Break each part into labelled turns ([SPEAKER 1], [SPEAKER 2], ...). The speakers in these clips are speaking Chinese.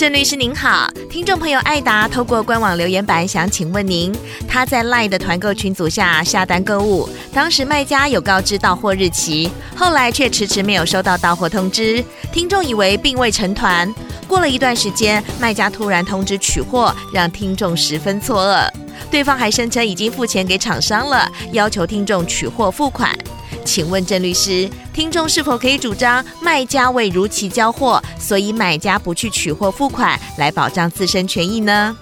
[SPEAKER 1] 郑律师您好，听众朋友艾达透过官网留言板想请问您，他在 LINE 的团购群组下下单购物，当时卖家有告知到货日期，后来却迟迟没有收到到货通知，听众以为并未成团。过了一段时间，卖家突然通知取货，让听众十分错愕。对方还声称已经付钱给厂商了，要求听众取货付款。请问郑律师，听众是否可以主张卖家未如期交货，所以买家不去取货付款，来保障自身权益呢？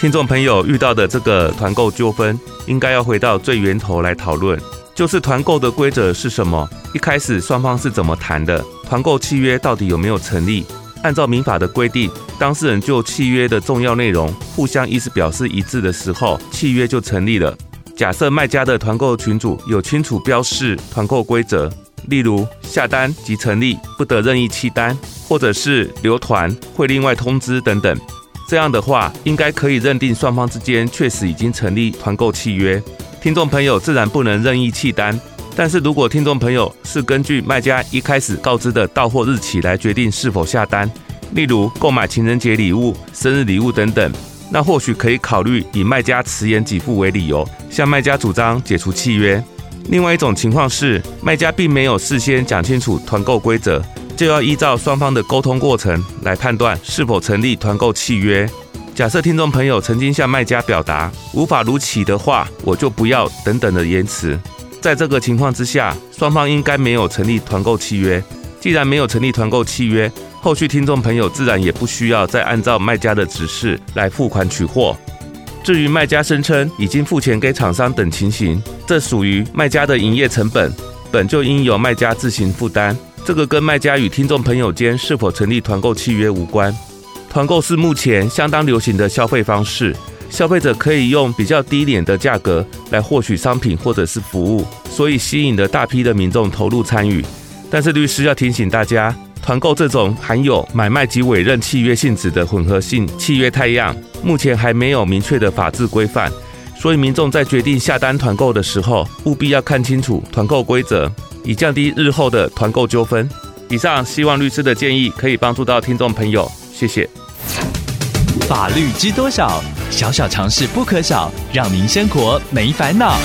[SPEAKER 2] 听众朋友遇到的这个团购纠纷，应该要回到最源头来讨论，就是团购的规则是什么？一开始双方是怎么谈的？团购契约到底有没有成立？按照民法的规定，当事人就契约的重要内容互相意思表示一致的时候，契约就成立了。假设卖家的团购群组有清楚标示团购规则，例如下单即成立，不得任意弃单，或者是留团会另外通知等等，这样的话，应该可以认定双方之间确实已经成立团购契约。听众朋友自然不能任意弃单。但是如果听众朋友是根据卖家一开始告知的到货日期来决定是否下单，例如购买情人节礼物、生日礼物等等，那或许可以考虑以卖家迟延给付为理由，向卖家主张解除契约。另外一种情况是，卖家并没有事先讲清楚团购规则，就要依照双方的沟通过程来判断是否成立团购契约。假设听众朋友曾经向卖家表达无法如期的话，我就不要等等的言辞。在这个情况之下，双方应该没有成立团购契约。既然没有成立团购契约，后续听众朋友自然也不需要再按照卖家的指示来付款取货。至于卖家声称已经付钱给厂商等情形，这属于卖家的营业成本，本就应由卖家自行负担。这个跟卖家与听众朋友间是否成立团购契约无关。团购是目前相当流行的消费方式。消费者可以用比较低廉的价格来获取商品或者是服务，所以吸引了大批的民众投入参与。但是律师要提醒大家，团购这种含有买卖及委任契约性质的混合性契约态样，目前还没有明确的法制规范，所以民众在决定下单团购的时候，务必要看清楚团购规则，以降低日后的团购纠纷。以上希望律师的建议可以帮助到听众朋友，谢谢。
[SPEAKER 3] 法律知多少？小小常识不可少，让您生活没烦恼。